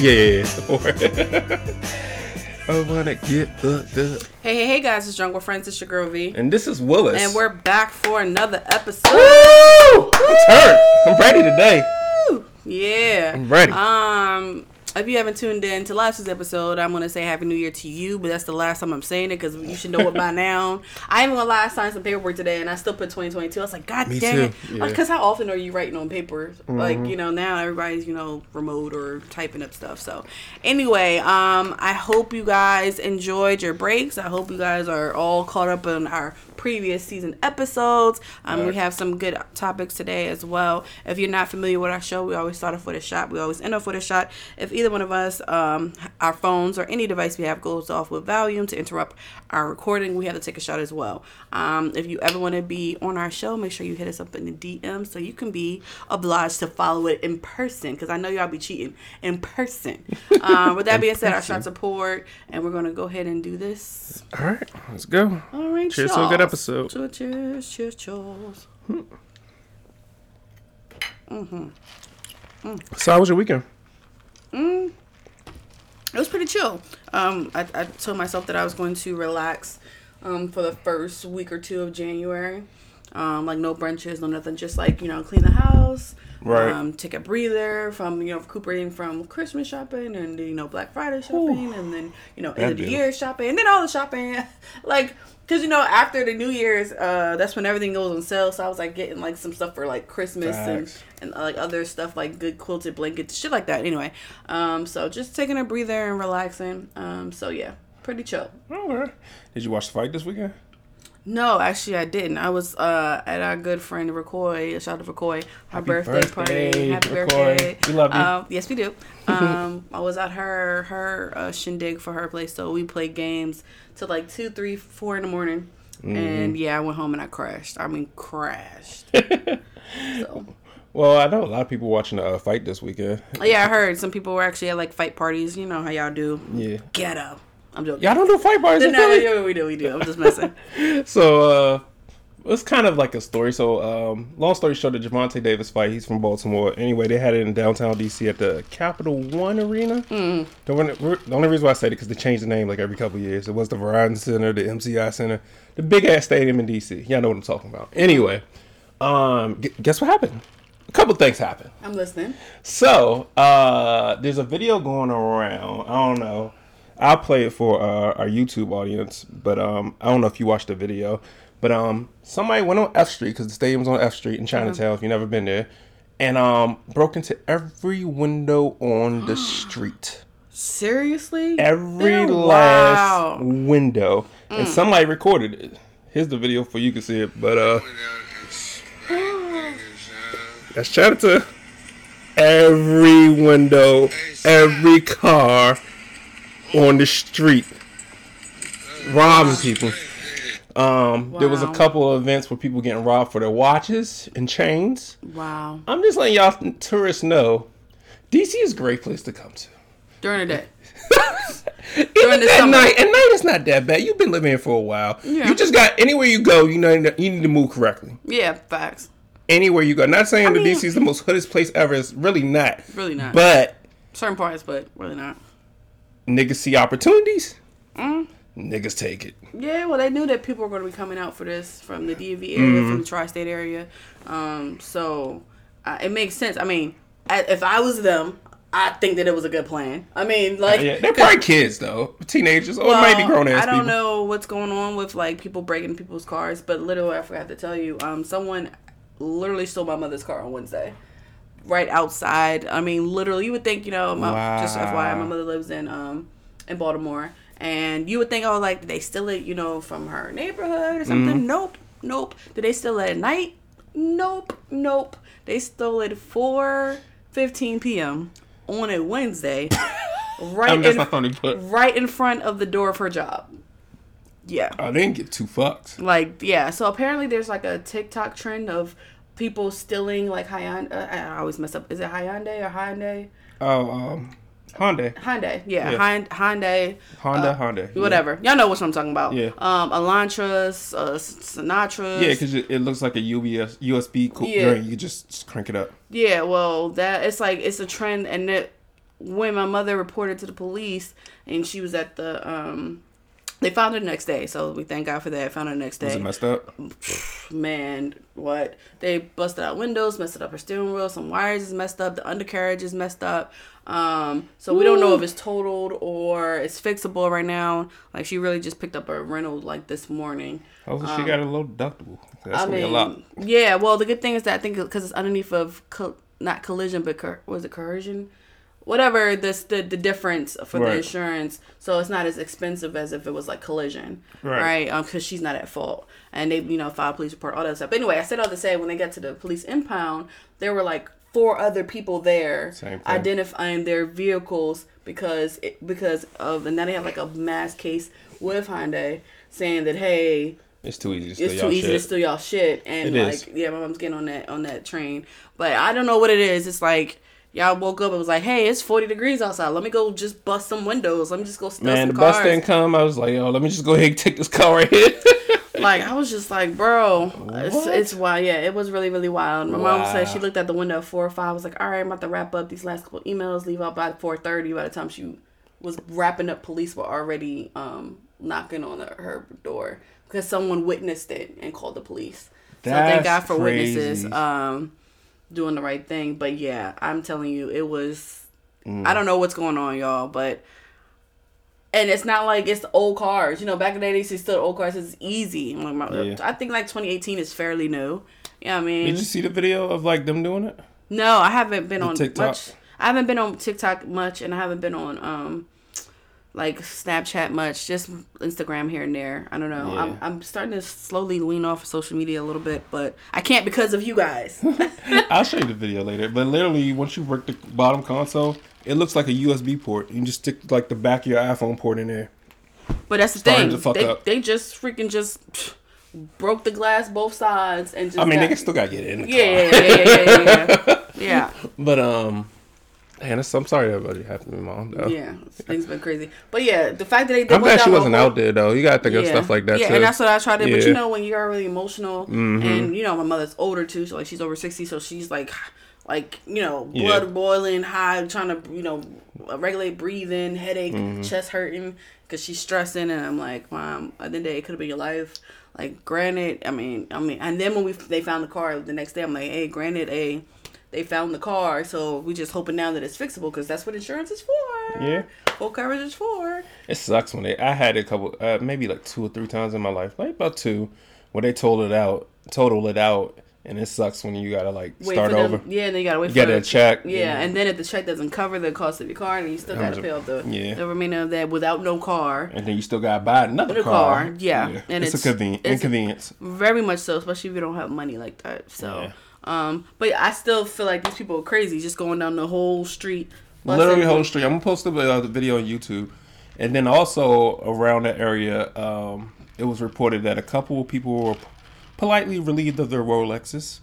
Yeah, yeah, yeah. I wanna get fucked up. Hey, hey, hey, guys! It's Drunk with Friendz. It's your girl V, And this is Willis. and we're back for another episode. Woo! I'm turned. I'm ready today. Yeah, I'm ready. Um, if you haven't tuned in to last week's episode, I'm gonna say Happy New Year to you, but that's the last time I'm saying it because you should know it by now. I ain't gonna lie, I signed some paperwork today, and I still put 2022. I was like, God Me dang it! yeah. Because how often are you writing on paper? Like Mm-hmm. you know now everybody's you know remote or typing up stuff. So anyway, um, I hope you guys enjoyed your breaks. I hope you guys are all caught up on our previous season episodes. Um, we have some good topics today as well. If you're not familiar with our show, we always start off with a shot. We always end off with a shot. If either one of us, um, our phones or any device we have goes off with volume to interrupt our recording, we have to take a shot as well. Um, if you ever want to be on our show, make sure you hit us up in the DM so you can be obliged to follow it in person because I know y'all be cheating in person. Um, with that being said, our shots are poured and we're going to go ahead and do this. All right, let's go. All right, Cheers to a good episode. So cheers, cheers, cheers. So, how was your weekend? It was pretty chill. Um, I, I told myself that I was going to relax um, for the first week or two of January. Um, like no brunches, no nothing. Just like you know, clean the house. Right. Um, take a breather from you know recuperating from Christmas shopping and you know Black Friday shopping and then you know end of the deal. year shopping and then all the shopping. like because you know after the New Year's, uh, that's when everything goes on sale. So I was like getting like some stuff for like Christmas and Facts. and like other stuff like good quilted blankets, shit like that. Anyway, um, so just taking a breather and relaxing. Um, so yeah, pretty chill. Right. Did you watch the fight this weekend? No, actually, I didn't. I was uh, at our good friend Rakoy. Shout out to Rakoy. Her Happy birthday, birthday, party. Happy Rakoy. birthday. We love you. Uh, yes, we do. Um, I was at her her uh, shindig for her place, so we played games till like two, three, four in the morning. Mm-hmm. And yeah, I went home and I crashed. I mean, crashed. so Well, I know a lot of people watching the uh, fight this weekend. yeah, I heard some people were actually at like fight parties. You know how y'all do. Yeah. Ghetto. I'm joking. Y'all don't do fight bars No, no, Philly? no, we do, we do. I'm just messing. So, uh, it's kind of like a story. So, um, long story short, the Gervonta Davis fight, he's from Baltimore. Anyway, they had it in downtown DC at the Capital One Arena. Mm. The, one, the only reason why I say it because they changed the name like every couple years. It was the Verizon Center, the MCI Center, the big ass stadium in DC. Y'all know what I'm talking about. Anyway, um, gu- guess what happened? A couple things happened. I'm listening. So, uh, there's a video going around. I don't know. I'll play it for uh, our YouTube audience, but um, I don't know if you watched the video. But um, somebody went on F Street because the stadium's on F Street in Chinatown. If you've never been there, and um, broke into every window on the street, Seriously? every last wow. window, and somebody recorded it. Here's the video for you can see it, but uh, that's Chinatown. Every window, every car on the street, robbing people. Um, there was a couple of events where people getting robbed for their watches and chains. Wow. I'm just letting y'all tourists know, DC is a great place to come to. During the day. Even the at summer. night, at night it's not that bad. You've been living here for a while. Yeah. You just got anywhere you go, you know you need to move correctly. Yeah, facts. Anywhere you go. Not saying the mean- DC is the most hoodest place ever. It's really not. Really not. But Certain parts, but really not. Niggas see opportunities. Mm. Niggas take it. Yeah, well, they knew that people were going to be coming out for this from the DMV area, from the tri-state area. Um, so uh, it makes sense. I mean, I, if I was them, I think that it was a good plan. I mean, like, Yeah, they're probably kids though, teenagers or Well, maybe grown ass I don't people. know what's going on with like people breaking people's cars, but literally, I forgot to tell you, um, someone literally stole my mother's car on Wednesday, right outside. I mean, literally, you would think, you know, my, just FYI, my mother lives in um in Baltimore, and you would think, oh, like did they steal it, you know, from her neighborhood or something? Mm-hmm. Nope, nope. Did they steal it at night? Nope, nope. They stole it four fifteen p.m. on a Wednesday. Right in right in front of the door of her job. Yeah. I didn't get two fucks. Like, yeah. So apparently there's like a TikTok trend of people stealing like Hyundai. Uh, I always mess up. Is it Hyundai or Hyundai? Oh, um, Honda, Hyundai. Yeah. Yeah. Hyun- Hyundai. Honda, Honda. Yeah. Whatever. Y'all know what I'm talking about. Yeah. Um, Elantras, uh, Sonatas. Yeah, because it, it looks like a UBS USB cool Yeah. You just crank it up. Yeah, well, that it's like it's a trend, and it when my mother reported to the police, and she was at the um, they found her the next day, so we thank God for that. Found her the next Was day. it messed up? Man, what? They busted out windows, messed up her steering wheel. Some wires is messed up. The undercarriage is messed up. Um, so we don't know if it's totaled or it's fixable right now. Like she really just picked up a rental like this morning. Hopefully she got a low deductible. That's Um, I mean, a lot. yeah. Well, the good thing is that I think because it's underneath of co- not collision, but co- was it coercion? Whatever this the the difference for the insurance, so it's not as expensive as if it was like collision, Right. right? Um, because she's not at fault, and they you know filed police report all that stuff. But anyway, I said all to say when they got to the police impound, there were like four other people there identifying their vehicles because it, because of and now they have like a mass case with Hyundai saying that hey It's too easy to steal it's too easy shit. to steal y'all shit and It like is. yeah my mom's getting on that on that train but i don't know what it is it's like y'all woke up and was like hey it's 40 degrees outside. Let me go just bust some windows. Let me just go steal Man, some the bus didn't come. I was like, yo, let me just go ahead and take this car right here. like i was just like bro it's, What? it's wild. Yeah it was really really wild. My mom said she looked at the window at four or five I was like all right i'm about to wrap up these last couple emails leave out by 4.30 by the time she was wrapping up police were already um knocking on her, her door because someone witnessed it and called the police. So thank god for witnesses. um doing the right thing but yeah i'm telling you it was Mm. i don't know what's going on y'all but and it's not like it's old cars. You know, back in the day, they used to steal old cars. It's easy. Like my- Yeah. I think like 2018 is fairly new. Yeah, I mean, Did you see the video of like them doing it? no, I haven't been The on TikTok? much. I haven't been on TikTok much, and I haven't been on um like Snapchat much. Just Instagram here and there. I don't know. Yeah. I'm I'm starting to slowly lean off of social media a little bit, but I can't because of you guys. I'll show you the video later. But literally, once you work the bottom console, it looks like a USB port. You just stick like the back of your iPhone port in there. But that's the Starting thing. to they up. they just freaking just broke the glass both sides and just. I mean, got- they still gotta get in the Yeah, car. yeah, yeah, yeah, yeah, yeah. yeah. But um, man, it's, I'm sorry that really happened to me, mom. Though. Yeah, things been crazy. But yeah, the fact that they I'm glad she wasn't out there though. You gotta think of stuff like that Yeah, too. and that's what I tried to. But Yeah. Mm-hmm. you know, when you are really emotional, and you know, my mother's older too, so like she's over sixty, so she's like, like you know, blood Yeah. boiling, high, trying to you know regulate breathing, headache, Mm-hmm. chest hurting because she's stressing, and I'm like, mom, at the end of the day, it could have been your life. Like, granted, I mean, I mean, and then when we they found the car the next day, I'm like, hey, granted, a they found the car, so we just hoping now that it's fixable because that's what insurance is for. Yeah. full coverage is for. It sucks when they. I had a couple, uh, maybe like two or three times in my life, like about two, where they total it out, total it out, and it sucks when you gotta like wait start over. Yeah, and then you gotta wait You for gotta the check. Yeah, and then if the check doesn't cover the cost of your car, then you still gotta pay off the yeah. the remainder of that without no car. and then you still gotta buy another Another car. car, yeah. And it's, it's- a conven- it's- inconvenience. Very much so, especially if you don't have money like that. So, Yeah. um, but I still feel like these people are crazy, just going down the whole street. Literally whole street. I'm gonna post the, uh, the video on YouTube, and then also around that area, um, it was reported that a couple of people were politely relieved of their Rolexes.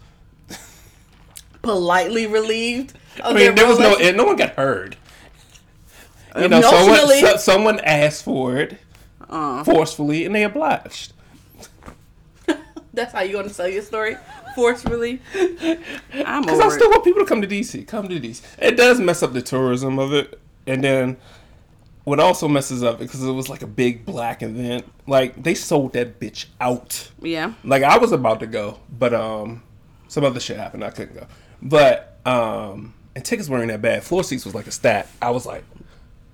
politely relieved. I mean, there was no, no one got hurt. You know, someone so, someone asked for it Uh. forcefully, and they obliged. That's how you gonna sell your story forcefully. I'm Because I still it. want people to come to DC. Come to DC. It does mess up the tourism of it, and then what also messes up because it was like a big black event. Like they sold that bitch out. Yeah. Like I was about to go, but um, some other shit happened. I couldn't go. But um, and tickets weren't that bad. Floor seats was like a stat. I was like,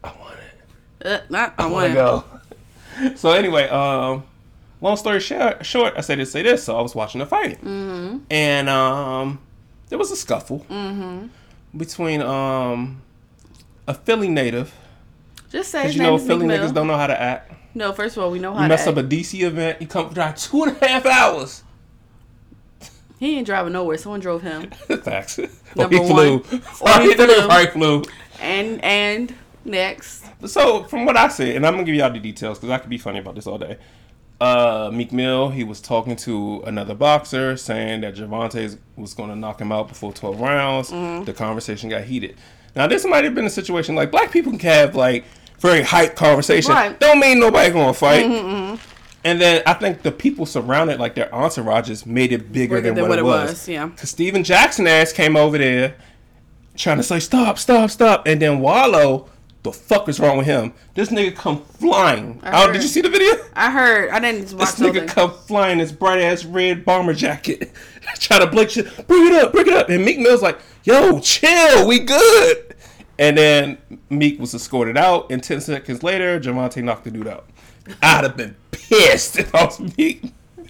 I want it. Uh, not, I I want want to go. so anyway, um, long story short, short, I say this, say this. So I was watching the fight, Mm-hmm. and um, there was a scuffle between um a Philly native, Just say because you know Philly niggas don't know how to act. No, first of all, we know how You to mess act. up a DC event, you come drive two and a half hours. He ain't driving nowhere. Someone drove him. Facts. Or Number he flew. one. Or Or he flew. flew. Or he flew. And and next, So from what I see, and I'm gonna give y'all the details because I could be funny about this all day. Uh, Meek Mill, he was talking to another boxer, saying that Gervonta was going to knock him out before 12 rounds. Mm-hmm. The conversation got heated. Now, this might have been a situation like black people can have like very hyped conversation. Right. Mm-hmm, Don't mean nobody to fight. And then I think the people surrounded, like their entourages, made it bigger, bigger than, than what, what it was. was, yeah. Because Steven Jackson ass came over there trying to say stop, stop, stop, and then Wallow, the fuck is wrong with him? This nigga come flying. I Oh, did you see the video? I heard. I didn't watch This nigga thing. come flying in his bright ass red bomber jacket, try to blink shit. Bring it up, bring it up. And Meek Mill's like, "Yo, chill, we good." And then Meek was escorted out, and ten seconds later, Gervonta knocked the dude out. I'd have been pissed if I was Meek.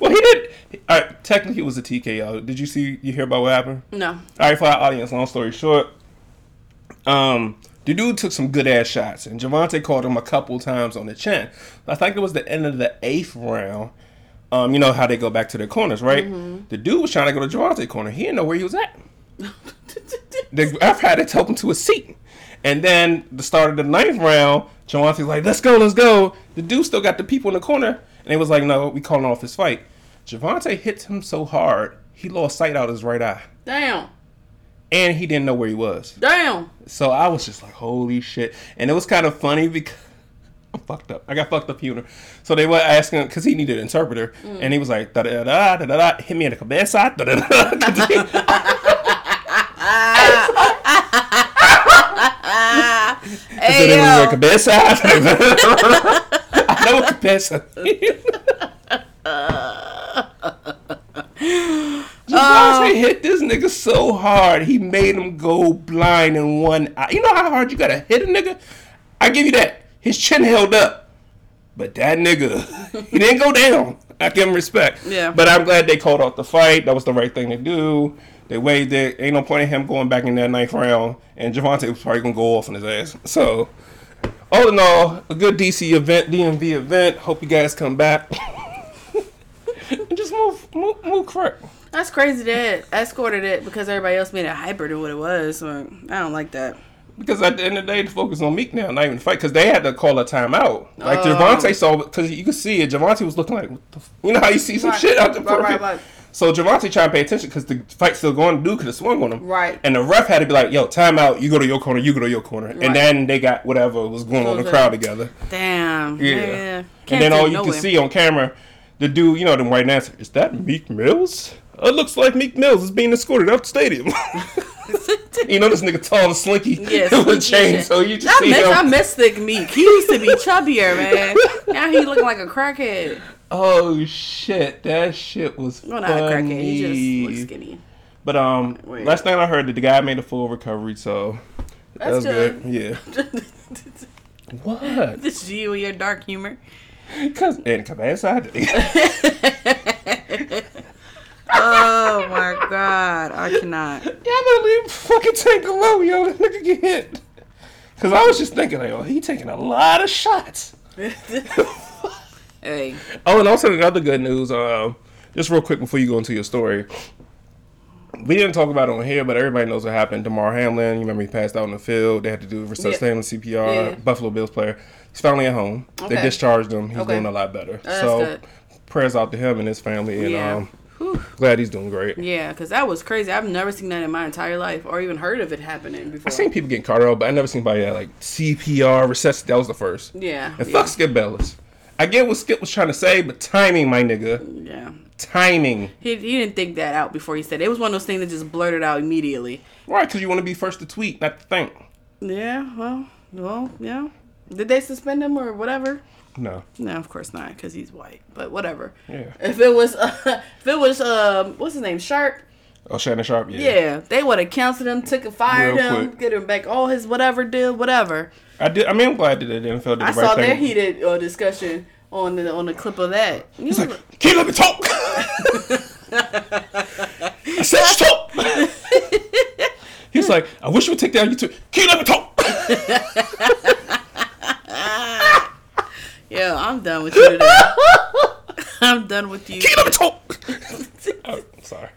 well, he did. All right, technically, it was a TKO. Did you see? You hear about what happened? No. All right, for our audience, long story short, um, the dude took some good ass shots, and Gervonta called him a couple times on the chin. I think it was the end of the eighth round. Um, you know how they go back to their corners, right? The dude was trying to go to Gervonta corner. He didn't know where he was at. The ref had to tell him to a seat. And then the start of the ninth round, Gervonta's like, "Let's go, let's go." The dude still got the people in the corner, and he was like, "No, we calling off his fight." Gervonta hit him so hard, he lost sight out of his right eye Damn. and he didn't know where he was. Damn. So I was just like, holy shit. And it was kind of funny because I'm fucked up. I got fucked up humor. So they were asking him because he needed an interpreter, mm. and he was like, da da da da da da, hit me in the cabeza, da da da. Ah. It was yo. cabeza. I know what cabeza. Gervonta uh. hit this nigga so hard, he made him go blind in one eye. You know how hard you gotta hit a nigga? I give you that. His chin held up. But that nigga, he didn't go down. I give him respect. Yeah. But I'm glad they called off the fight. That was the right thing to do. They waived it. Ain't no point in him going back in that ninth round. And Gervonta was probably gonna go off on his ass. So, all in all, a good DC event, DMV event. Hope you guys come back. and just move, move, move correct. That's crazy that I escorted it because everybody else made it hyper than what it was. So I don't like that. Because at the end of the day, the focus on Meek now, not even the fight. Because they had to call a timeout. Like Oh. Gervonta saw, because you could see it. Gervonta was looking like, what the f-? you know how you see some Right. shit out there. Right, right, right. So Gervonta trying to pay attention because the fight's still going. Dude could have swung on him. Right. And the ref had to be like, "Yo, timeout. You go to your corner. You go to your corner." Right. And then they got whatever was going on in the crowd together. Damn. Yeah. Yeah. and then all you no can see on camera, the dude, you know, the white answer is that Meek Mills. It looks like Meek Mills is being escorted out the stadium. you know, this nigga tall and slinky Yes, with a slinky chain, so you just I see miss, him. I miss Thick Meek. He used to be chubbier, man. Now he looking like a crackhead. Oh shit, that shit was Well, not a crackhead. He just funny. looks skinny. But um, last night I heard that the guy made a full recovery, so that That's was good. good. Yeah. What? this is you and your dark humor. Cause and cause that's how I. Oh my god, I cannot. Yeah, I'm gonna leave fucking Tank alone, yo. That nigga get hit. Cause I was just thinking, like, oh, he taking a lot of shots. Hey, Oh, and also another good news. Um, just real quick before you go into your story, we didn't talk about it on here, but everybody knows what happened. Damar Hamlin, you remember he passed out in the field. They had to do resuscitation CPR. Yeah. Buffalo Bills player. He's finally at home. They discharged him. He's Okay. doing a lot better. that's so good. prayers out to him and his family, and Yeah. um, Whew. glad he's doing great. Yeah, because that was crazy. I've never seen that in my entire life, or even heard of it happening before. I've seen people getting caught up, but I never seen anybody like CPR resuscitation. That was the first. Yeah, And yeah, fuck Skip Bayless. I get what Skip was trying to say, but timing, my nigga, yeah. timing. He, he didn't think that out before he said it. It was one of those things that just blurted out immediately. Right, because you want to be first to tweet, not to think. Yeah, well, well, yeah. Did they suspend him or whatever? No. No, of course not, because he's white. But whatever. Yeah. If it was, if it was, um, what's his name, Sharpe? Oh, Shannon Sharpe. Yeah. Yeah, they would have canceled him, took and fired Real him, quick. get him back all his whatever deal, whatever. I did. I mean, I'm glad that the NFL did the I right saw thing. their heated uh, discussion on the on the clip of that. You He's like, "Can you let me talk?" I said, "Just talk." He's like, "I wish you would take down YouTube. Can you let me talk?" Yeah, I'm done with you today. I'm done with you. Can you let me talk? oh, sorry.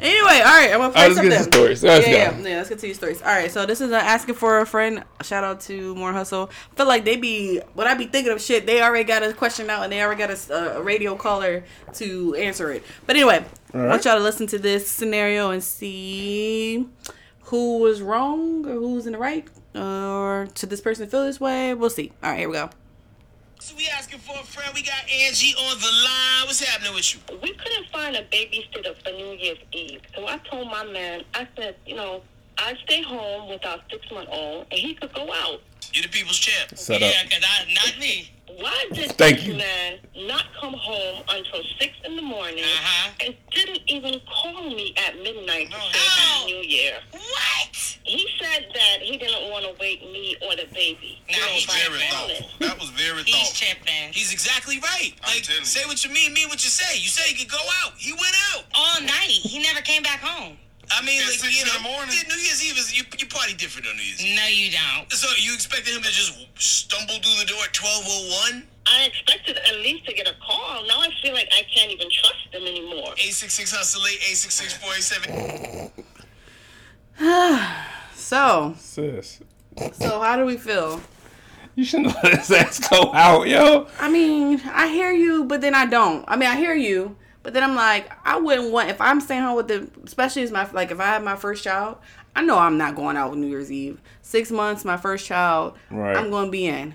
Anyway, all right, I'm gonna play All right, let's get something. stories. Let's yeah, go. yeah, yeah, let's get to your stories. All right, so this is asking for a friend. Shout out to More Hustle. I feel like they be when I be thinking of shit, they already got a question out and they already got a, a radio caller to answer it. But anyway, I want y'all to listen to this scenario and see who was wrong or who's in the right, or to this person feel this way. We'll see. All right, here we go. So we asking for a friend. We got Angie on the line. What's happening with you? We couldn't find a babysitter for New Year's Eve. So I told my man, I said, you know, I'd stay home with our six month old and he could go out. You're the people's champ. Set up. Yeah, cause I not me. Why did Thank this you. man not come home until six in the morning Uh-huh. and didn't even call me at midnight to No. say Happy New Year? What? He said that he didn't want to wake me or the baby. Nah, you know, he's very calling. thoughtful. That was very thoughtful. He's thoughtful. tripping. He's exactly right. I'm Like, telling you. say what you mean, mean what you say. You say he could go out. He went out. All night. He never came back home. I mean, like, you know, morning? New Year's Eve is you, you party different on New Year's Eve. No, you don't. So you expected him to just stumble through the door at twelve oh one? I expected at least to get a call. Now I feel like I can't even trust them anymore. Eight six six hustle eight eight six six four eight seven. So, Sis, so how do we feel? you shouldn't let his ass go out, yo. I mean, I hear you, but then I don't. I mean, I hear you, but then I'm like, I wouldn't want if I'm staying home with the, especially as my like if I have my first child, I know I'm not going out with New Year's Eve. Six months, my first child, Right. I'm going to be in.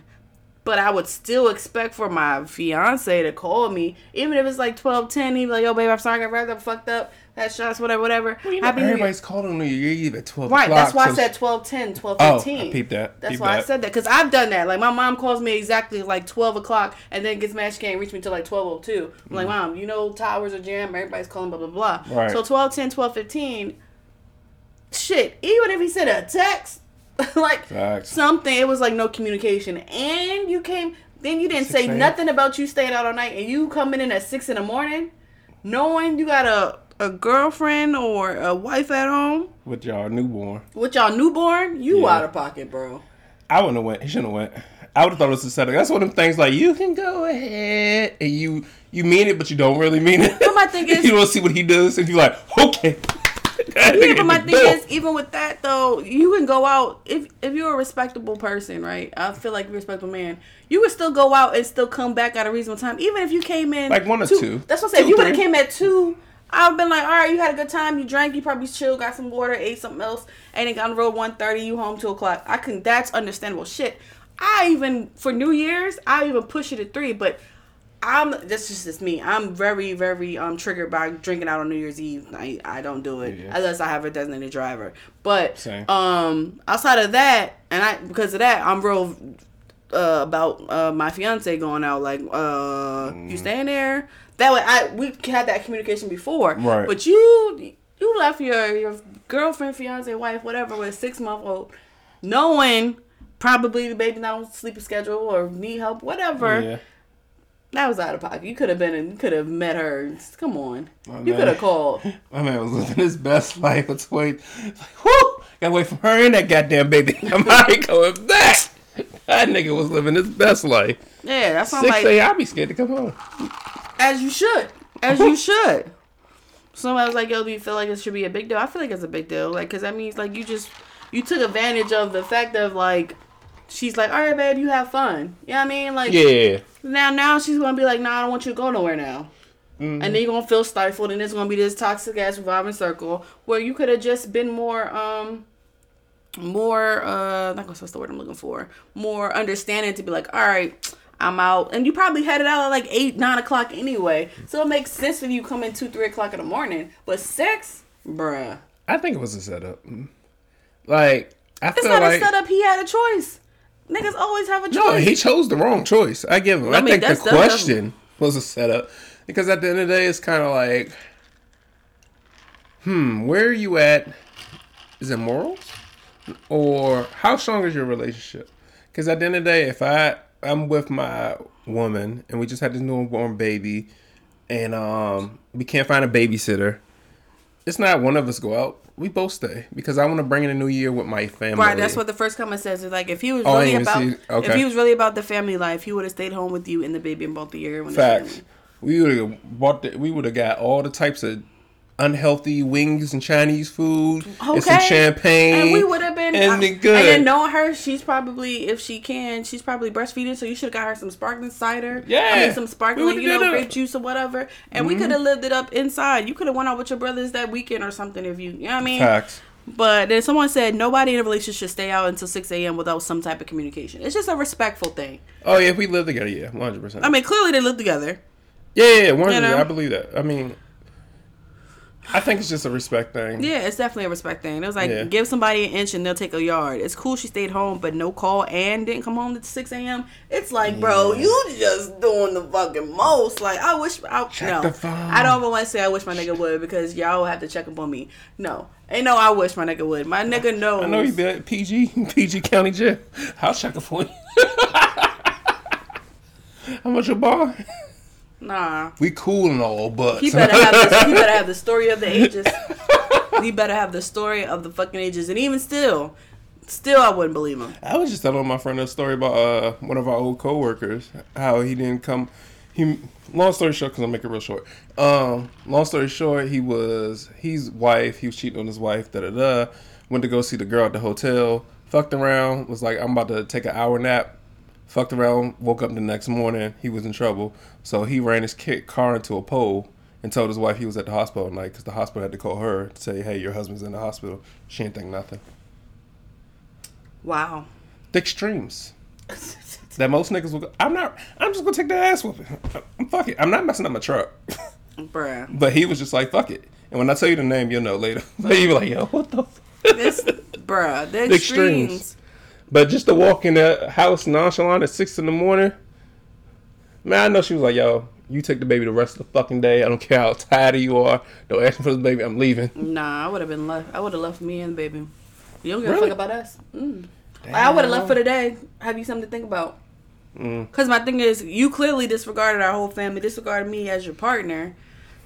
But I would still expect for my fiance to call me, even if it's like twelve ten. He'd be like, "Yo, babe, I'm sorry, I got wrapped up, fucked up, had shots, whatever, whatever." You know, New Year." everybody's calling New Year's Eve at 12 Right, that's why I said 12, 10, 12, Oh, 15. I peeped that. That's Peeped why I said that. Because I've done that. Like, my mom calls me exactly like 12 o'clock and then gets mad she can't reach me until like 12.02. I'm like, Mom, you know towers are jammed. Everybody's calling, blah, blah, blah. Mm. Right. So 12, 10, 12, 15. Shit, even if he sent a text, like Facts. something, it was like no communication. And you came, then you didn't say nothing about you staying out all night and you coming in at 6 in the morning knowing you got a, a girlfriend or a wife at home With y'all newborn. with y'all newborn, you Yeah. out of pocket, bro. I wouldn't have went. He shouldn't have went. I would have thought it was a setup. That's one of them things like you can go ahead and you you mean it, but you don't really mean it. But my thing is- you don't see what he does, and you're like, okay. Yeah, but my thing is, even with that though, you can go out if if you're a respectable person, right? I feel like you're a respectable man. You would still go out and still come back at a reasonable time, even if you came in Like one or two. That's what I said. If Two, you would have came at two, I've been like, all right, you had a good time, you drank, you probably chilled, got some water, ate something else, and then got on the road one thirty, you home two o'clock. I can. That's understandable. Shit, I even for New Year's, I even push it at three, but. I'm that's just just me. I'm very very um triggered by drinking out on New Year's Eve. I I don't do it Yeah. unless I have a designated driver. But Same. um outside of that, and I because of that, I'm real uh, about uh, my fiance going out. Like, uh, Mm. you staying there? That way, I we had that communication before. Right. But you you left your your girlfriend, fiance, wife, whatever, with six month old, knowing probably the baby not on sleeping schedule or need help, whatever. Yeah. That was out of pocket. You could have been, and you could have met her. Come on, My you could have called. My man was living his best life. Let's wait, like, whoo! Gotta wait for her and that goddamn baby. I'm not going back. That nigga was living his best life. Yeah, that's Six like, a. I'd be scared to come home. as you should, as you should. Somebody was like, "Yo, do you feel like it should be a big deal?" I feel like it's a big deal, like, cause that means like you just you took advantage of the fact of like she's like, "All right, babe, you have fun." You know what I mean? Like, Yeah. now now she's gonna be like, "Nah, I don't want you to go nowhere now." Mm-hmm. And then you're gonna feel stifled, and it's gonna be this toxic ass revolving circle where you could have just been more, um, more, uh, not gonna what's the word I'm looking for, more understanding to be like, all right, I'm out, and you probably headed out at like eight, nine o'clock anyway, so it makes sense if you come in two, three o'clock in the morning, but six, bruh, I think it was a setup. Like I it's feel not like a setup. He had a choice. Niggas always have a choice. no, he chose the wrong choice. I give him. I, I mean, think the that's- that's- question was a setup because at the end of the day, it's kind of like, hmm, where are you at? Is it morals or how strong is your relationship? Because at the end of the day, if I I'm with my woman and we just had this newborn baby, and um we can't find a babysitter, it's not one of us go out. We both stay because I want to bring in a new year with my family. Right, that's what the first comment says. Is like if he was Oh, really about okay. if he was really about the family life, he would have stayed home with you and the baby and both the year when Facts. We would have bought. The, we would have got all the types of unhealthy wings and Chinese food and some champagne. And we would have been and uh, good. And then knowing her, she's probably if she can, she's probably breastfeeding. So you should have got her some sparkling cider. Yeah, I mean some sparkling, you know, grape juice or whatever. And we could have lived it up inside. You could have went out with your brothers that weekend or something if you, you know what I mean. Facts. But then someone said nobody in a relationship should stay out until 6 a.m. without some type of communication. It's just a respectful thing. Oh yeah, if we live together, yeah, one hundred percent. I mean, clearly they live together. Yeah, yeah, yeah one hundred. know? I believe that. I mean, I think it's just a respect thing. Yeah, it's definitely a respect thing. It was like, Yeah. give somebody an inch and they'll take a yard. It's cool she stayed home, but no call and didn't come home at 6 a.m. It's like, bro, you just doing the fucking most. Like, I wish, I, Check no. I don't even want to say I wish my nigga would because y'all have to check up on me. No. Ain't no I wish my nigga would. My nigga knows. I know you be at PG, PG County Jail. I'll check it for you. How much a bar? Nah. We cool and all, but He better have the, he better have the story of the ages. he better have the story of the fucking ages. And even still, still I wouldn't believe him. I was just telling my friend a story about uh, one of our old coworkers, how he didn't come. He long story short, because I'll make it real short. Um, long story short, he was he's wife. He was cheating on his wife. Da da da. Went to go see the girl at the hotel. Fucked around. Was like, I'm about to take an hour nap. Fucked around. Woke up the next morning. He was in trouble. So he ran his kid car into a pole and told his wife he was at the hospital at night because the hospital had to call her to say, "Hey, your husband's in the hospital." She didn't think nothing. Wow. The extremes. that most niggas will go. I'm not. I'm just gonna take that ass whooping. I'm fuck it. I'm not messing up my truck. Bruh. but he was just like fuck it. And when I tell you the name, you'll know later. But you be like, yo, what the? F-? This, bruh, the The extremes. extremes. But just to walk in the house nonchalant at six in the morning, man, I know she was like, yo, you take the baby the rest of the fucking day. I don't care how tired you are. Don't ask me for the baby. I'm leaving. Nah, I would have been left. I would have left me and the baby. You don't give a fuck about us. Mm. I would have left for the day. Have you something to think about? Mm. Because my thing is, you clearly disregarded our whole family, disregarded me as your partner.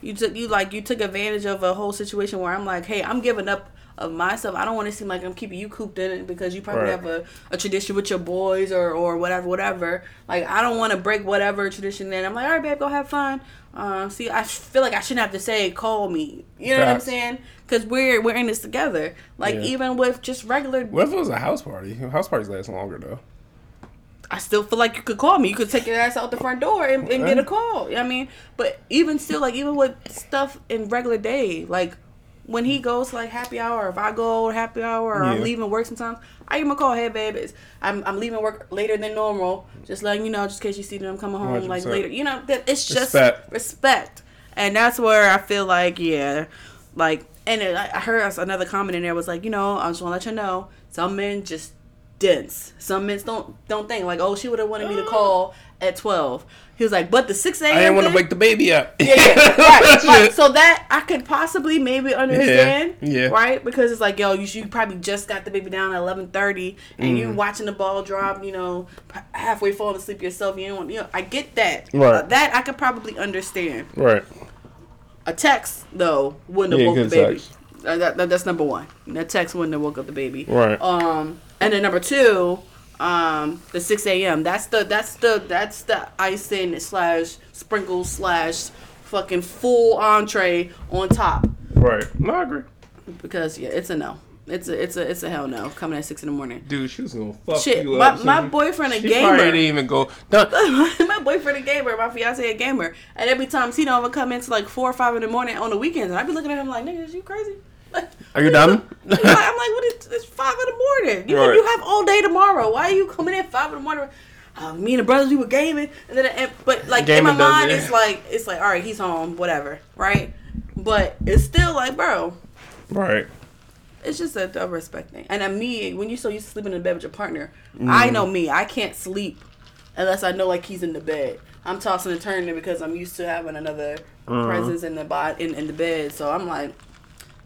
You took you like you took advantage of a whole situation where I'm like, hey, I'm giving up of myself. I don't want to seem like I'm keeping you cooped in it because you probably Right. have a, a tradition with your boys or or whatever, whatever. Like I don't want to break whatever tradition. Then I'm like, all right, babe, go have fun. Um, see, I feel like I shouldn't have to say call me. You know what I'm saying? Because we're we're in this together. Like Yeah. even with just regular What if it was a house party? House parties last longer though. I still feel like you could call me. You could take your ass out the front door and, and get a call. You know what I mean, but even still, like even with stuff in regular day, like when he goes to like happy hour, or if I go to happy hour, or I'm leaving work sometimes, I give him a call. Hey, babe, it's, I'm I'm leaving work later than normal. Just letting you know, just in case you see that I'm coming home like 100%. later. You know, that it's just Respect. respect, and that's where I feel like yeah, like and it, I I heard another comment in there was like, you know, I just want to let you know, some men just dense. Some men don't don't think like, oh, she would have wanted me to call at twelve. He was like, but the six a.m. I didn't want to wake the baby up. yeah, yeah, right, right. So that I could possibly maybe understand, yeah. right? Because it's like, yo, you, you probably just got the baby down at eleven thirty, and Mm. you watching the ball drop, you know, halfway falling asleep yourself. You know, you know, I get that. Right. Uh, that I could probably understand. right. A text though wouldn't have Yeah, woke the baby. Uh, that, that- that's number one. That text wouldn't have woke up the baby. Right. Um, and then number two, um, the six a.m. That's the that's the that's the icing slash sprinkle slash fucking full entree on top. Right. No, I agree. Because yeah, it's a no. It's a it's a it's a hell no. Coming at six in the morning. Dude, she was gonna fuck Shit, you my, up. my boyfriend a she gamer. probably didn't even go. No, my boyfriend a gamer, my fiance a gamer, and every time he don't come into like four or five in the morning on the weekends, and I be looking at him like, nigga, is you crazy? Like, Are you dumb? I'm like, I'm like, what is it's five in the morning? You Right. you have all day tomorrow. Why are you coming in five in the morning? Uh, me and the brothers we were gaming, and then and, but like in my mind, it. it's like it's like all right, he's home, whatever, right? But it's still like, bro, right. it's just a, a respect thing. And uh, me, when you so used to sleeping in the bed with your partner, I know me. I can't sleep unless I know like he's in the bed. I'm tossing and turning because I'm used to having another presence in the body in, in the bed. So I'm like,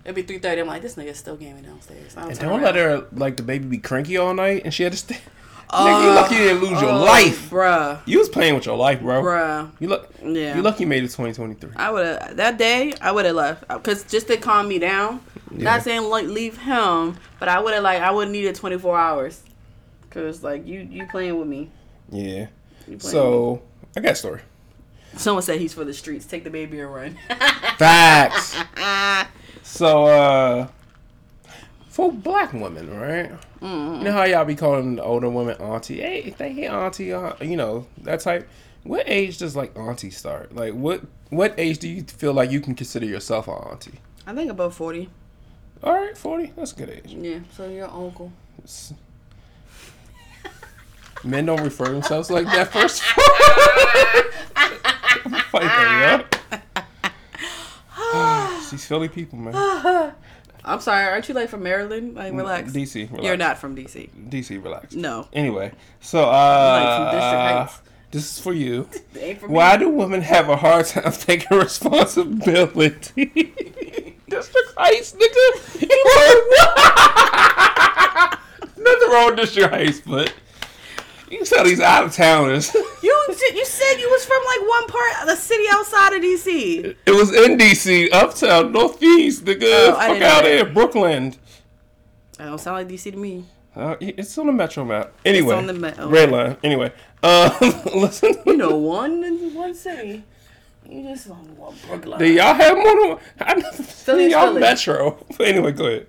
it'd be three thirty. I'm like, this nigga's still gaming downstairs. I And turn don't around. let her like the baby be cranky all night, and she had to stay. Nigga, you uh, lucky you didn't lose your oh, life. bruh, You was playing with your life, bro. bruh. You look. Yeah. You lucky you made it 2023. I would have that day. I would have left because just to calm me down. Yeah. Not saying like leave him, but I would have like I would have needed 24 hours. Cause like you you playing with me. Yeah. You playing So I got a story. Someone said he's for the streets. Take the baby and run. Facts. so uh, for black women, right? Mm-hmm. You know how y'all be calling the older women auntie? Hey, they hey auntie, aunt, you know that type. What age does like auntie start? Like what what age do you feel like you can consider yourself an auntie? I think about 40. All right, 40. That's a good age. Yeah, so your uncle. Men don't refer themselves like that first. Fight that, yeah. These Philly people, man. I'm sorry, aren't you like from Maryland? Like, relax. DC, relax. You're not from DC. DC, relax. No. Anyway, so Like from District uh, this is for you. From Why do women have a hard time taking responsibility? District Heights, nigga. Nothing wrong with District Heights, but you can tell these out of towners. You you said you was from like one part of the city outside of DC. It was in DC, uptown, northeast, nigga. Oh, I Fuck out that. there, Brooklyn. That don't sound like DC to me. Uh, it's on the metro map. Anyway, on the me- oh. red line. Anyway, uh, listen. You know, one in one city. You just on one Brooklyn. Do y'all have more than one? I know Philly is y'all Philly. metro. Anyway, go ahead.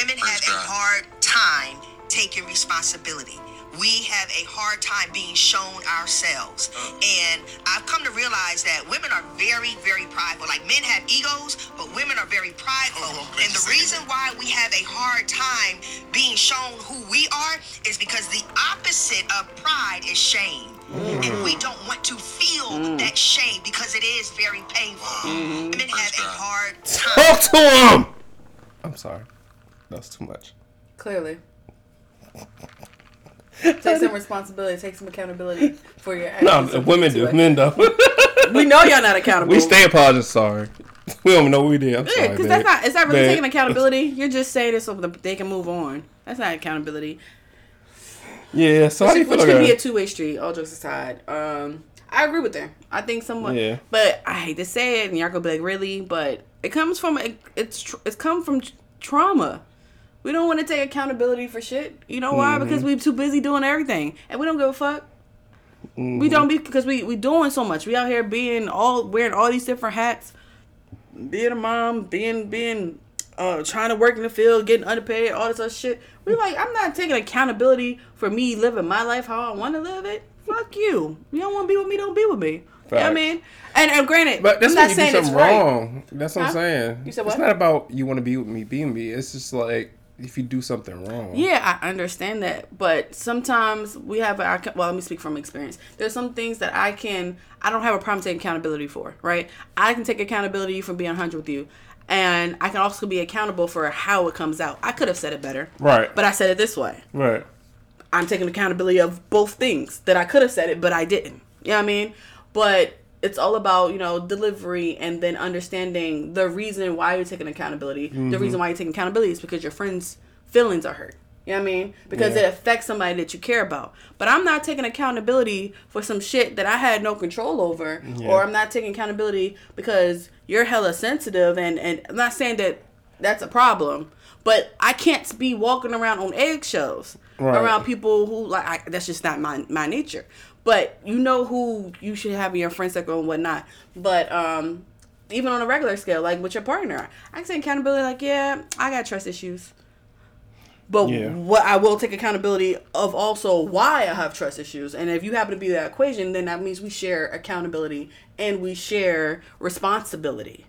Women have a hard time taking responsibility. We have a hard time being shown ourselves. And I've come to realize that women are very, very prideful. Like men have egos, but women are very prideful. and the reason why we have a hard time being shown who we are is because the opposite of pride is shame. And we don't want to feel that shame because it is very painful. Women have a hard time. Talk to him. I'm sorry. That's too much. Clearly. Take some responsibility. Take some accountability for your actions. No, and women do. it Men don't. We know y'all not accountable. we stay apologizing. Sorry. We don't know what we did. I'm Yeah, sorry. because that's not. Is that really Babe. taking accountability? You're just saying it so that they can move on. That's not accountability. Yeah. So how do you Which could be a two way street. All jokes aside, um, I agree with them. I think someone. Yeah. But I hate to say it, and y'all gonna be like, really? But it comes from it, it's tr- it's come from tr- trauma. We don't want to take accountability for shit. You know why? Mm-hmm. Because we're too busy doing everything, and we don't give a fuck. We Mm-hmm. don't be because we we doing so much. We out here being all wearing all these different hats, being a mom, being being uh trying to work in the field, getting underpaid, all this other shit. We like I'm not taking accountability for me living my life how I want to live it. Fuck you. You don't want to be with me, don't be with me. You know what I mean? And, and granted, But that's I'm not you saying do it's something right. wrong. That's what Huh? I'm saying. You said what? It's not about you want to be with me, be with me. It's just like if you do something wrong. Yeah, I understand that, but sometimes we have. A, I can- well, let me speak from experience. There's some things that I can. I don't have a problem taking accountability for. Right? I can take accountability for being 100 with you, and I can also be accountable for how it comes out. I could have said it better, Right. but I said it this way. right. I'm taking accountability of both things that I could have said it, but I didn't. You know what I mean? But it's all about, you know, delivery and then understanding the reason why you're taking accountability. The mm-hmm. reason why you're taking accountability is because your friend's feelings are hurt. You know what I mean? Because Yeah. it affects somebody that you care about. But I'm not taking accountability for some shit that I had no control over. Or I'm not taking accountability because you're hella sensitive and, and I'm not saying that that's a problem. But I can't be walking around on eggshells Right. around people who like I, that's just not my my nature. But you know who you should have in your friend circle and whatnot. But um, even on a regular scale, like with your partner, I can take accountability. Like, yeah, I got trust issues. But Yeah. what I will take accountability of also why I have trust issues. And if you happen to be that equation, then that means we share accountability and we share responsibility.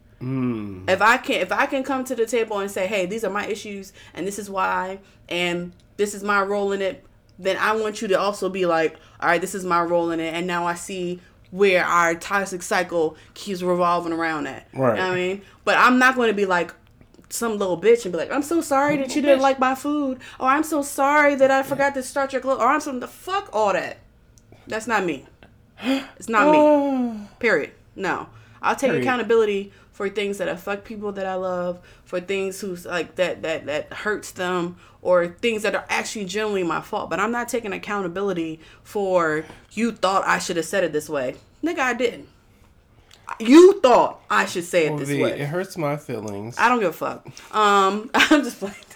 If I can if I can come to the table and say, "Hey, these are my issues and this is why and this is my role in it," then I want you to also be like, "All right, this is my role in it and now I see where our toxic cycle keeps revolving around at." Right. You know what I mean? But I'm not going to be like some little bitch and be like, "I'm so sorry that you didn't like my food," or "I'm so sorry that I forgot to start your clothes," or "I'm some the fuck all that." That's not me. It's not me. Period. No. I'll take Period. accountability for things that affect people that I love, for things who's like that that that hurts them, or things that are actually generally my fault. But I'm not taking accountability for you thought I should have said it this way. Nigga, I didn't. You thought I should say it Well, this way. it hurts my feelings. I don't give a fuck. Um, I'm just like,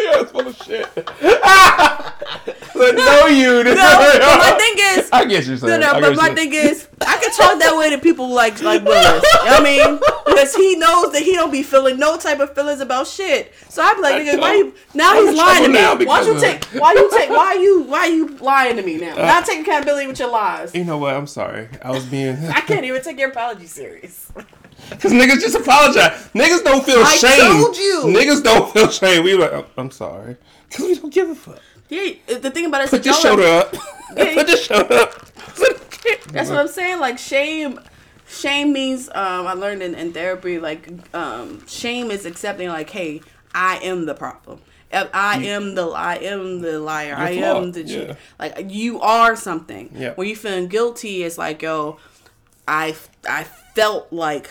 I know you're full of shit. Know you. no. But my thing is, I get you, No, saying. no, get but my saying. thing is, I can talk that way to people like like Willis. You know what I mean? Because he knows that he don't be feeling no type of feelings about shit. So I'd be like, nigga, why you now I'm he's lying to me. Why you take why you take why you why you lying to me now? Uh, Not taking accountability with your lies. You know what? I'm sorry. I was being. I can't even take your apology serious. Because niggas just apologize. Niggas don't feel I shame. I told you. Niggas don't feel shame. We like, "Oh, I'm sorry. Because we don't give a fuck. Yeah, the thing about it is Put your shoulder up. Put your shoulder up. That's what I'm saying. Like shame, shame means um, I learned in, in therapy. Like um, shame is accepting like, hey, I am the problem. I I am the I am the liar. I am the yeah. like you are something. Yeah. When you feeling guilty, it's like yo, I I felt like.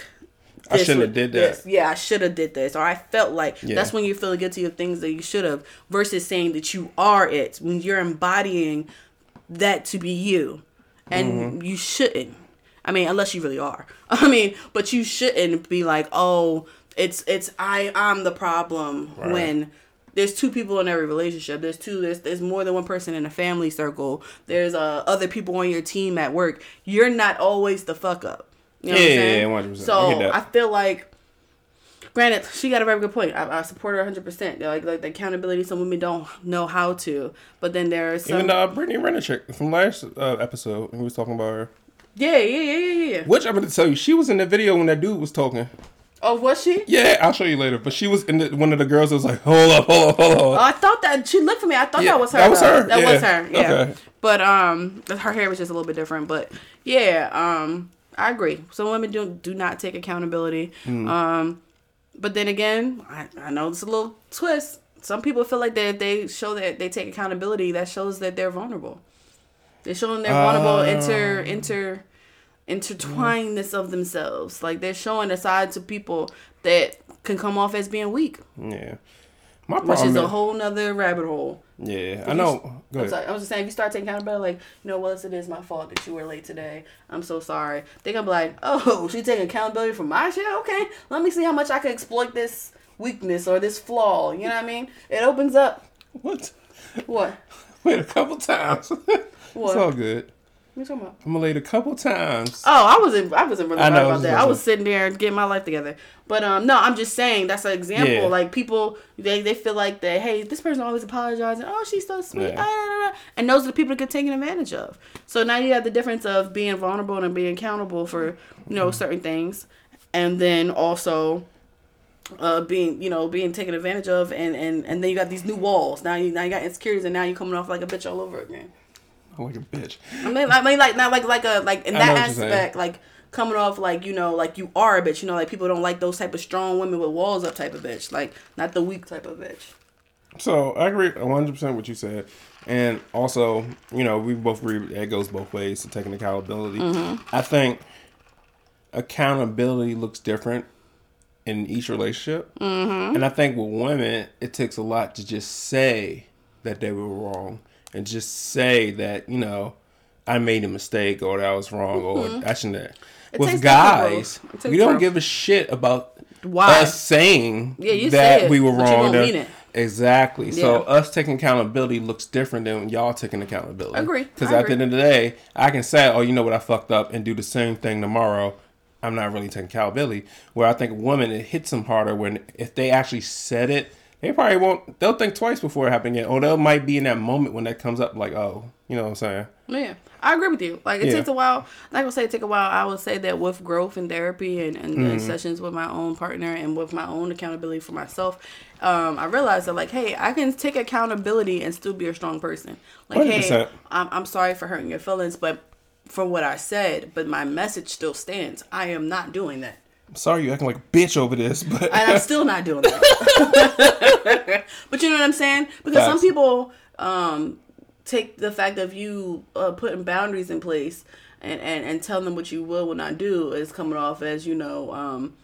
I shouldn't have did that. this. Yeah, I should have did this, or I felt like Yeah. that's when you feel guilty of things that you should have, versus saying that you are it. When you're embodying that to be you, and Mm-hmm. you shouldn't. I mean, unless you really are. I mean, but you shouldn't be like, oh, it's it's I I'm the problem Right. when there's two people in every relationship. There's two. There's there's more than one person in a family circle. There's uh other people on your team at work. You're not always the fuck up. You know what I'm Yeah, saying? 100%. So that. I feel like granted, she got a very good point. I, I support her 100. percent Like like the accountability, some women don't know how to. But then there are some. Even uh, Brittany Renner chick from last uh, episode, we was talking about her. yeah, yeah, yeah, yeah, yeah. Which I'm gonna tell you, she was in the video when that dude was talking. Oh, was she? Yeah, I'll show you later. But she was in the, one of the girls that was like, hold up, hold up, hold up. Oh, I thought that she looked for me. I thought Yeah, that was her. that was though. her, That yeah. was her. Yeah. Okay. But um, her hair was just a little bit different. But yeah, um, I agree. Some women do do not take accountability. Hmm. Um, but then again, I, I know it's a little twist. Some people feel like that they show that they take accountability, that shows that they're vulnerable. They're showing they're vulnerable, inter inter intertwinedness of themselves. Like they're showing a side to people that can come off as being weak, yeah. My which problem is a whole nother rabbit hole. Yeah, I know. Ahead. sorry. I was just saying, if you start taking accountability, like, you know, Willis, it is my fault that you were late today. I'm so sorry. They gonna be like, oh, she taking accountability for my shit? Okay, let me see how much I can exploit this weakness or this flaw. You know what I mean? It opens up. What? What? Wait a couple times. it's What? all good. What you talking about? I'm late a couple times. Oh, I wasn't. I wasn't really I know, about that. I was sitting there getting my life together. But um, no, I'm just saying that's an example. Yeah. Like people, they, they feel like that. Hey, this person always apologizing. Oh, she's so sweet. Yeah. Ah. And those are the people that get taken advantage of. So now you have the difference of being vulnerable and being accountable for you Mm-hmm. know certain things, and then also uh, being you know being taken advantage of, and and and then you got these new walls. Now you now you got insecurities, and now you're coming off like a bitch all over again. Like a bitch. I mean, I mean, like not like like a like in that what you're saying. aspect, like coming off like you know like you are a bitch. You know, like people don't like those type of strong women with walls up type of bitch, like not the weak type of bitch. So I agree 100 percent what you said, and also you know we both agree it goes both ways to taking accountability. Mm-hmm. I think accountability looks different in each relationship, mm-hmm. and I think with women it takes a lot to just say that they were wrong and just say that you know I made a mistake or that I was wrong or I shouldn't. Have. Mm-hmm. It with guys, growth. It takes we don't give a shit about Why? us saying Yeah, that it, we were wrong. won't that- mean. Exactly. So us taking accountability looks different than y'all taking accountability. I Agree. Because at agree. the end of the day, I can say, "Oh, you know what? I fucked up," and do the same thing tomorrow. I'm not really taking accountability. Where I think women, it hits them harder when if they actually said it, they probably won't. They'll think twice before it happened again, or they might be in that moment when that comes up, like, "Oh, you know what I'm saying?" Yeah, I agree with you. Like it Yeah. takes a while. Not gonna say it take a while. I would say that with growth and therapy and, and, Mm-hmm. and sessions with my own partner and with my own accountability for myself, um, I realized that like, hey, I can take accountability and still be a strong person. Like, hey, 100%. I'm I'm sorry for hurting your feelings, but for what I said, but my message still stands. I am not doing that. I'm sorry, you acting like a bitch over this, but and I'm still not doing that. but you know what I'm saying? Because some people um, take the fact of you uh, putting boundaries in place and, and, and telling them what you will will not do is coming off as you know, um,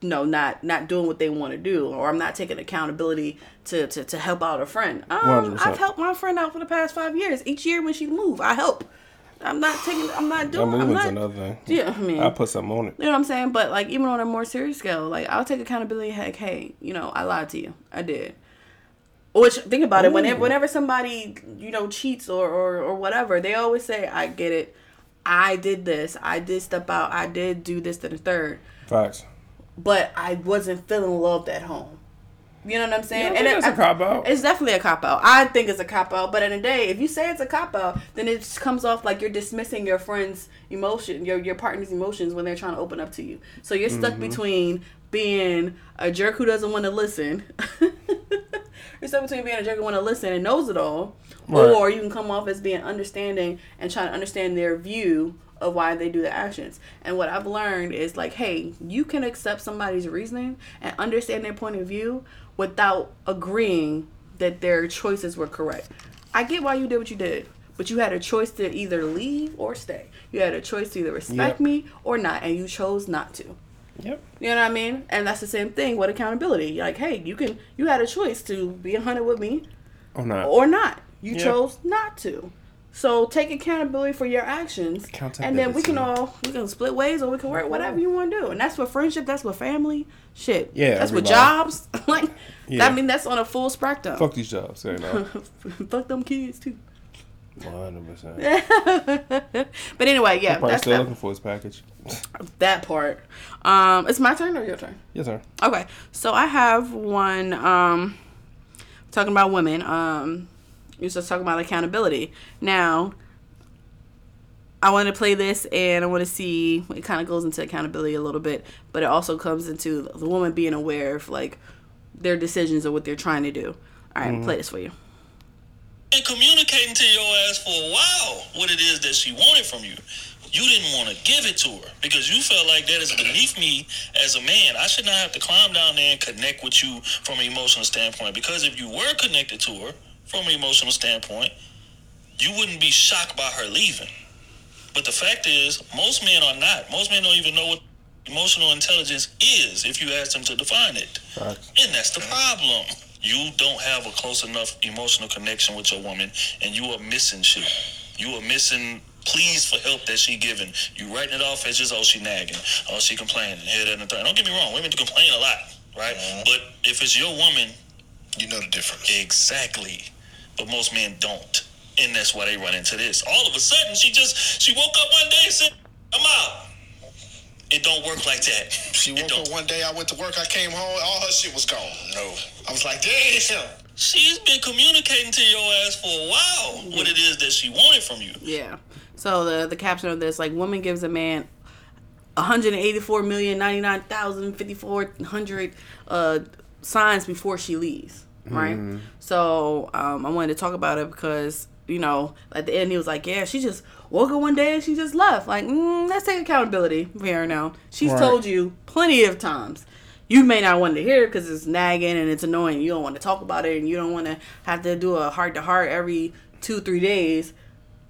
you know, not not doing what they want to do, or I'm not taking accountability to, to, to help out a friend. Um, I've helped my friend out for the past five years. Each year when she move, I help. I'm not taking. I'm not doing. I'm moving's not, another thing. Yeah, I mean, I put something on it. you know what I'm saying? But like even on a more serious scale, like I'll take accountability. Heck, hey, you know, I lied to you. I did. Which think about it. Whenever whenever somebody you know cheats or, or or whatever, they always say, "I get it. I did this. I did step out. I did do this to the third, Facts. but I wasn't feeling loved at home." You know what I'm saying? Yeah, I think it- that's a cop out. It's definitely a cop out. I think it's a cop out. But in a day, if you say it's a cop out, then it just comes off like you're dismissing your friend's emotion, your your partner's emotions when they're trying to open up to you. So you're stuck Mm-hmm. between being a jerk who doesn't want to listen. you're stuck between being a jerk who want to listen and knows it all, Right. or you can come off as being understanding and trying to understand their view of why they do the actions. And what I've learned is like, hey, you can accept somebody's reasoning and understand their point of view without agreeing that their choices were correct. I get why you did what you did, but you had a choice to either leave or stay. You had a choice to either respect Yep. me or not, and you chose not to. Yep. You know what I mean? And that's the same thing with accountability. Like, hey, you can you had a choice to be a hundred with me Or not. or not. You Yeah. chose not to. So take accountability for your actions, and then we can all we can split ways or we can work whatever you want to do. And that's for friendship. That's for family. Shit. Yeah, That's with jobs. like, Yeah. I mean, that's on a full spectrum. Fuck these jobs. You know. Fuck them kids too. 100%. But anyway, yeah, that's still that, looking for his package. that part. Um, it's my turn or your turn? Yes, sir. Okay, so I have one um talking about women. Um you just talking about accountability. Now I want to play this and I want to see it kind of goes into accountability a little bit, but it also comes into the woman being aware of like their decisions or what they're trying to do. All right, mm-hmm. play this for you. been communicating to your ass for a while what it is that she wanted from you. You didn't want to give it to her because you felt like that is beneath me as a man. I should not have to climb down there and connect with you from an emotional standpoint. Because if you were connected to her from an emotional standpoint, you wouldn't be shocked by her leaving. But the fact is, most men are not. Most men don't even know what emotional intelligence is if you ask them to define it. Facts. And that's the problem. You don't have a close enough emotional connection with your woman, and you are missing shit. You are missing pleas for help that she giving. You writing it off as just oh she nagging, oh she complaining, here that and third. Don't get me wrong, women do complain a lot, right? Uh-huh. But if it's your woman, You know the difference. exactly. But most men don't, and that's why they run into this. All of a sudden, she just she woke up one day and said, "I'm out." It don't work like that. She woke up one day, I went to work, I came home, all her shit was gone. No. I was like, damn. She's been communicating to your ass for a while what it is that she wanted from you. Yeah. So the the caption of this like woman gives a man 184 million 99,054 uh signs before she leaves, right? So um I wanted to talk about it because you know at the end he was like, yeah, she just woke up one day and she just left. Like, mm, let's take accountability here now. She's Right. told you plenty of times. You may not want to hear it because it's nagging and it's annoying. You don't want to talk about it and you don't want to have to do a heart to heart every two three days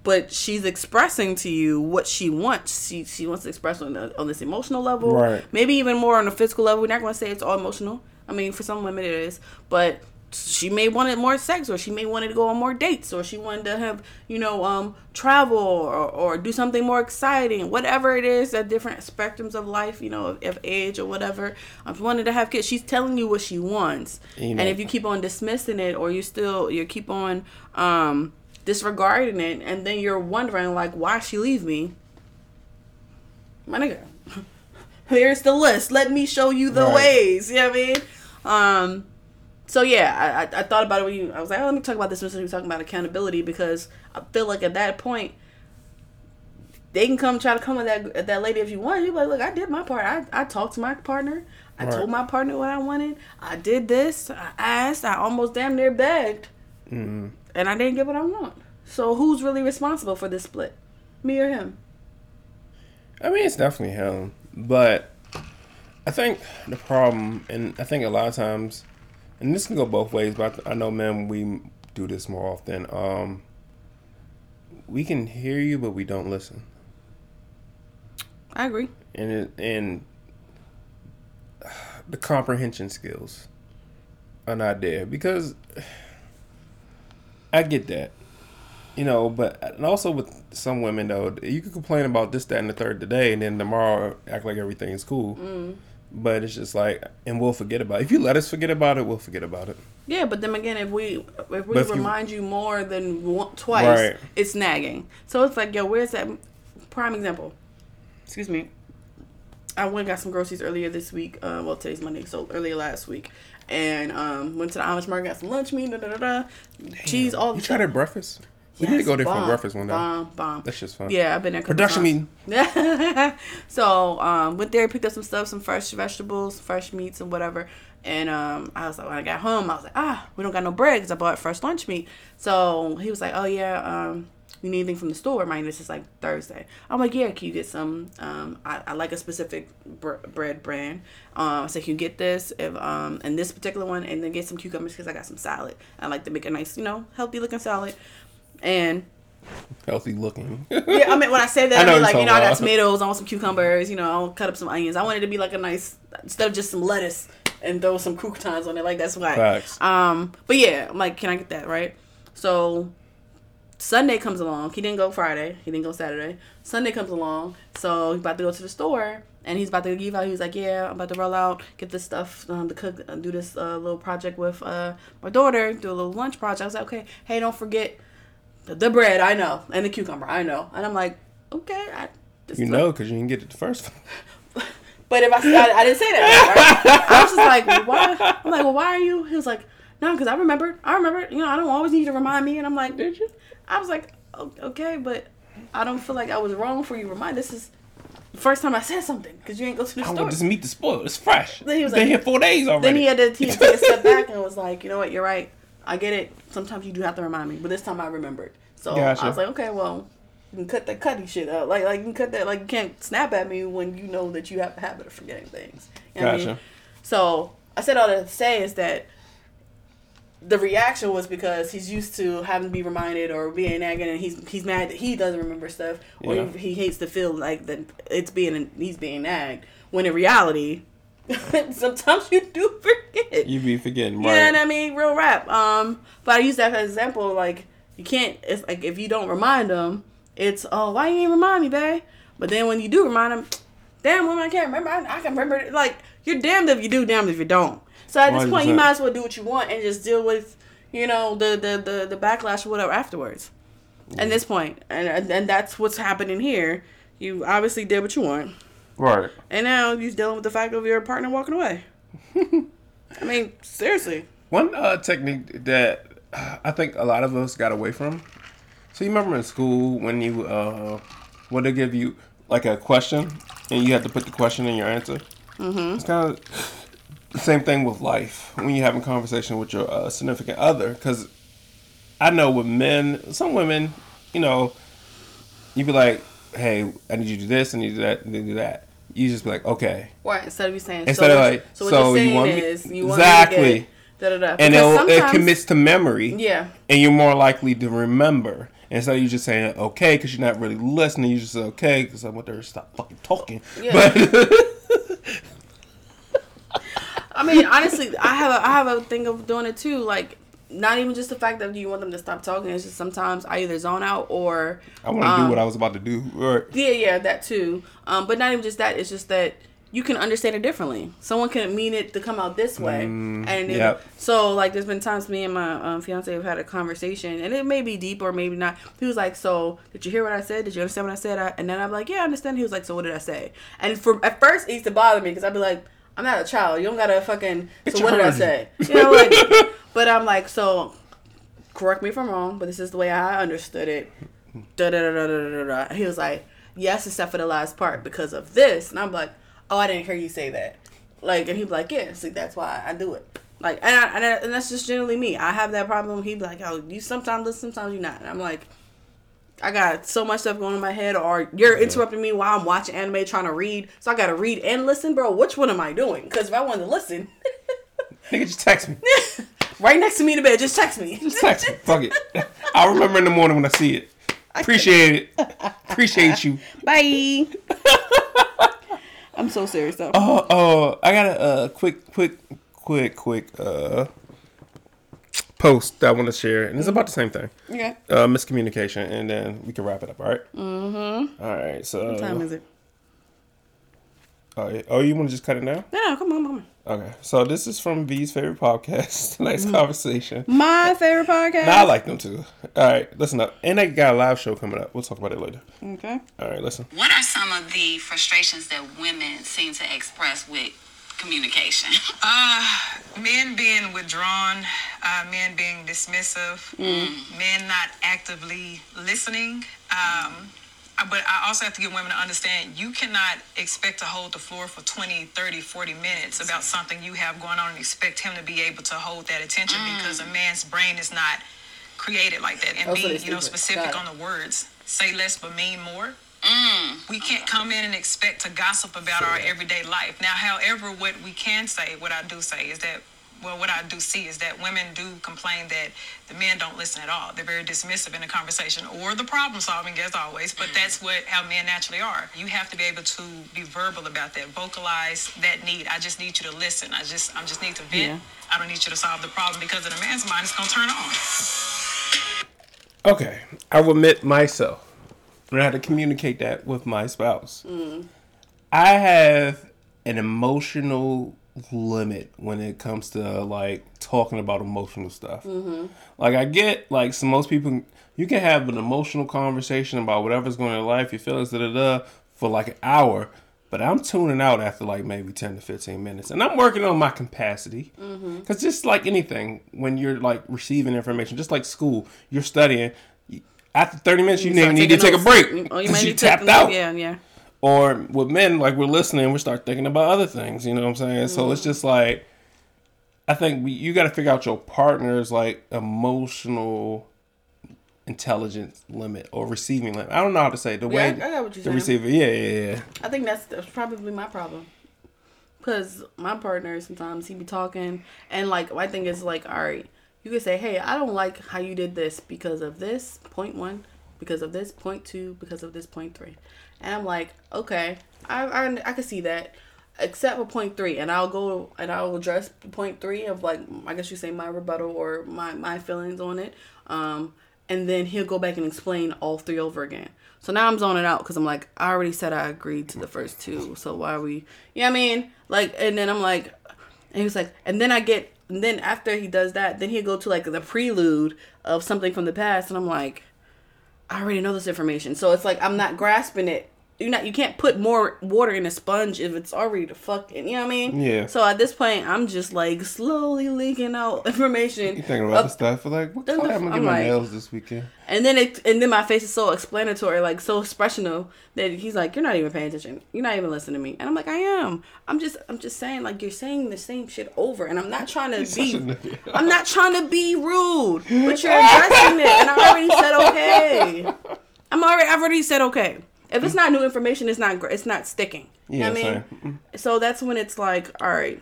but she's expressing to you what she wants. She she wants to express on the, on this emotional level, Right. Maybe even more on the physical level. We're not going to say it's all emotional. I mean, for some women it is, but she may wanted more sex, or she may wanted to go on more dates, or she wanted to have you know um travel or, or do something more exciting. Whatever it is, at different spectrums of life, you know, of, of age or whatever. I wanted to have kids. She's telling you what she wants, You know- and if you keep on dismissing it, or you still you keep on um disregarding it and then you're wondering like why she leave me my nigga here's the list let me show you the Right. ways you know what i mean um so yeah I, I, thought about it when you i was like oh, let me talk about this we were talking about accountability because i feel like at that point they can come try to come with that that lady if you want. You like, look, I did my part. I, I talked to my partner. I Right. told my partner what I wanted. I did this. I asked. I almost damn near begged Mm-hmm. and I didn't get what I want. So who's really responsible for this split? Me or him? I mean, it's definitely him, but I think the problem, and I think a lot of times, and this can go both ways, but I know men we do this more often. Um, we can hear you, but we don't listen, I agree. and it, and the comprehension skills are not there because I get that. You know, but and also with some women though, you can complain about this, that, and the third today, and then tomorrow act like everything's cool. Mm. But it's just like, and we'll forget about it. If you let us forget about it, we'll forget about it. Yeah, but then again, if we if we if remind you, more than one, twice, Right. it's nagging. So it's like, yo, where's that prime example? Excuse me. I went and got some groceries earlier this week. Uh, well, today's Monday, so earlier last week, and um, went to the Amish market, got some lunch meat, da da da, da cheese, all the You tried at breakfast? We need to go there for breakfast one day. Bomb, bomb. That's just fun. Yeah, I've been there. a Production meeting. so um, went there, picked up some stuff, some fresh vegetables, fresh meats, and whatever. And um, I was like, when I got home, I was like, ah, we don't got no bread because I bought fresh lunch meat. So he was like, oh yeah, um, you need anything from the store? Mind this is like Thursday. I'm like, yeah, can you get some? Um, I, I like a specific br- bread brand. Um, so can you get this if um, and this particular one, and then get some cucumbers because I got some salad. I like to make a nice, you know, healthy looking salad. And Healthy looking. yeah, I mean, when I say that, I I, mean like you're know, I got tomatoes, I want some cucumbers, you know, I'll cut up some onions. I wanted it to be like a nice instead of just some lettuce and throw some croutons on it. Like that's why. Facts. Um, but yeah, I'm like, can I get that right? So Sunday comes along. He didn't go Friday. He didn't go Saturday. Sunday comes along. So he's about to go to the store. And he's about to give out. He was like, "Yeah, I'm about to roll out, get this stuff um, to cook, uh, do this uh, little project with uh, my daughter, do a little lunch project." I was like, "Okay, hey, don't forget the, the bread. I know, and the cucumber. I know." And I'm like, "Okay, I, just You know, because you didn't get it the first time. but if I, I, I didn't say that, right? I was just like, well, why? I'm like, well, why are you? He was like, no, because I remembered. I remember. You know, I don't always need you to remind me. And I'm like, did you? I was like, okay, but I don't feel like I was wrong for you remind. This is the first time I said something because you ain't go to the store. I store. want this meat to spoil. It's fresh. Then he was Been like- here four days already. Then he had to he had to take a step back and was like, you know what, you're right. I get it. Sometimes you do have to remind me, but this time I remembered. So Gotcha. I was like, okay, well, you can cut that cutty shit out. Like, like you can cut that. Like, you can't snap at me when you know that you have a habit of forgetting things. You know what I mean? Gotcha. So I said all that to say is that the reaction was because he's used to having to be reminded or being nagging, and he's he's mad that he doesn't remember stuff, or Yeah. he, he hates to feel like that it's being he's being nagged. When in reality, sometimes you do forget. You be forgetting, right? know what I mean? Real rap. Um, but I use that as an example. Like you can't. It's like if you don't remind them, it's oh why you ain't remind me, babe? But then when you do remind them, damn woman, I can't remember. I, I can remember. it. Like you're damned if you do, damned if you don't. So at this point, you might as well do what you want and just deal with, you know, the the the, the backlash or whatever afterwards. At this point, and and and that's what's happening here. You obviously did what you want. Right. And now you're dealing with the fact of your partner walking away. I mean, seriously. One uh, technique that I think a lot of us got away from. So you remember in school when you uh, when they give you like a question and you have to put the question in your answer. Mm-hmm. It's kind of the same thing with life when you're having conversation with your uh, significant other. Because I know with men, some women, you know, you'd be like, "Hey, I need you to do this, I need you to do that, I need you to do that." You just be like, "Okay," Right, instead of you saying Instead so of what- like, so what so you're you saying want me- is you want Exactly. me to get da da da. and it commits to memory. Yeah. and you're more likely to remember. Instead of you just saying okay because you're not really listening, you just say okay because I want her to stop fucking talking. Yeah. But I mean, honestly, I have a I have a thing of doing it too. Like, not even just the fact that you want them to stop talking. It's just sometimes I either zone out or I want to Um, do what I was about to do. Right. yeah, yeah, that too. Um, but not even just that. It's just that you can understand it differently. Someone can mean it to come out this way, and it- yep. so like there's been times me and my um, fiance have had a conversation, and it may be deep or maybe not. He was like, "So did you hear what I said? Did you understand what I said?" I, and then I'm like, "Yeah, I understand." He was like, "So what did I say?" And for at first it used to bother me because I'd be like, "I'm not a child. You don't gotta fucking." So what did I say? You know, like. but I'm like, so correct me if I'm wrong, but this is the way I understood it. Da da da da da da da. And He was like, yes, except for the last part because of this. And I'm like, oh, I didn't hear you say that. Like, and he'd be like, yeah, see, that's why I do it. Like, and, I, and, I, and that's just generally me. I have that problem. He'd be like, oh, you sometimes listen, sometimes you not. And I'm like, I got so much stuff going in my head, or you're interrupting me while I'm watching anime trying to read. So I got to read and listen, bro. Which one am I doing? Because if I wanted to listen, Nigga, just text me. right next to me in the bed, just text me. Just text me. Fuck it. I'll remember in the morning when I see it. Appreciate it. Appreciate you. Bye. I'm so serious though. Oh, oh, I got a uh, quick, quick, quick, quick uh, post that I want to share, and it's about the same thing. Okay. Uh, miscommunication, and then we can wrap it up. All right? Mm-hmm. All right. So. What time is it? Oh, yeah. oh, you want to just cut it now? No, no, come on, come on. Okay. So this is from V's favorite podcast. nice conversation. My favorite podcast. Nah, I like them too. All right, listen up. And they got a live show coming up. We'll talk about it later. Okay. All right, listen. What are some of the frustrations that women seem to express with communication? men being withdrawn, uh, men being dismissive, men not actively listening. Um, uh, but I also have to get women to understand you cannot expect to hold the floor for 20, 30, 40 minutes about something you have going on and expect him to be able to hold that attention mm. because a man's brain is not created like that. And so be, they you know, stupid. specific Got it. on the words. Say less but mean more. Mm. We can't come in and expect to gossip about our everyday life. Now, however, what we can say, what I do say is that, well, what I do see is that women do complain that the men don't listen at all. They're very dismissive in the conversation or the problem solving, as always. But mm-hmm. that's what how men naturally are. You have to be able to be verbal about that, vocalize that need. I just need you to listen. I just, I just need to vent. Yeah. I don't need you to solve the problem because in a man's mind, it's gonna turn on. Okay, I will admit myself. And I had to communicate that with my spouse. Mm. I have an emotional limit when it comes to like talking about emotional stuff. Mm-hmm. Like I get like so most people, you can have an emotional conversation about whatever's going on in your life, your feelings, da da da, for like an hour. But I'm tuning out after like maybe 10 to 15 minutes. And I'm working on my capacity. Mm-hmm. Because just like anything, when you're like receiving information, just like school, you're studying. After 30 minutes, you, start mm, oh, need to take a break. Oh, you might you tapped out. Yeah, yeah. Or with men, like we're listening, we start thinking about other things. You know what I'm saying? So it's mm-hmm. just like, I think we, you got to figure out your partner's like emotional intelligence limit or receiving limit. I don't know how to say it. the Yeah, way I- I got what you're the saying. receiver. Yeah, yeah, yeah. I think that's, that's probably my problem. Cause my partner sometimes he be talking and like my thing is like, all right, you could say, hey, I don't like how you did this because of this point one, because of this point two, because of this point three, and I'm like, okay, I I, I can see that, except for point three, and I'll go and I'll address point three of like I guess you say my rebuttal or my my feelings on it, um, and then he'll go back and explain all three over again. So now I'm zoning out because I'm like, I already said I agreed to the first two. So why are we, you know I mean? Like, and then I'm like, and he was like, and then I get, and then after he does that, then he'll go to like the prelude of something from the past. And I'm like, I already know this information. So it's like, I'm not grasping it. You're not, you can't put more water in a sponge if it's already the fucking, you know what I mean? Yeah. So at this point, I'm just like slowly leaking out information. You thinking about up- the stuff? Like, what the- am I I'm my like- nails this weekend? And then it, and then my face is so explanatory, like so expressional that he's like, "You're not even paying attention. You're not even listening to me." And I'm like, "I am. I'm just, I'm just saying, like you're saying the same shit over, and I'm not trying to be. I'm not trying to be rude, but you're addressing it, and I already said okay. I'm already, I've already said okay. If it's not new information, it's not, it's not sticking. You know Yeah, what I mean? So that's when it's like, all right.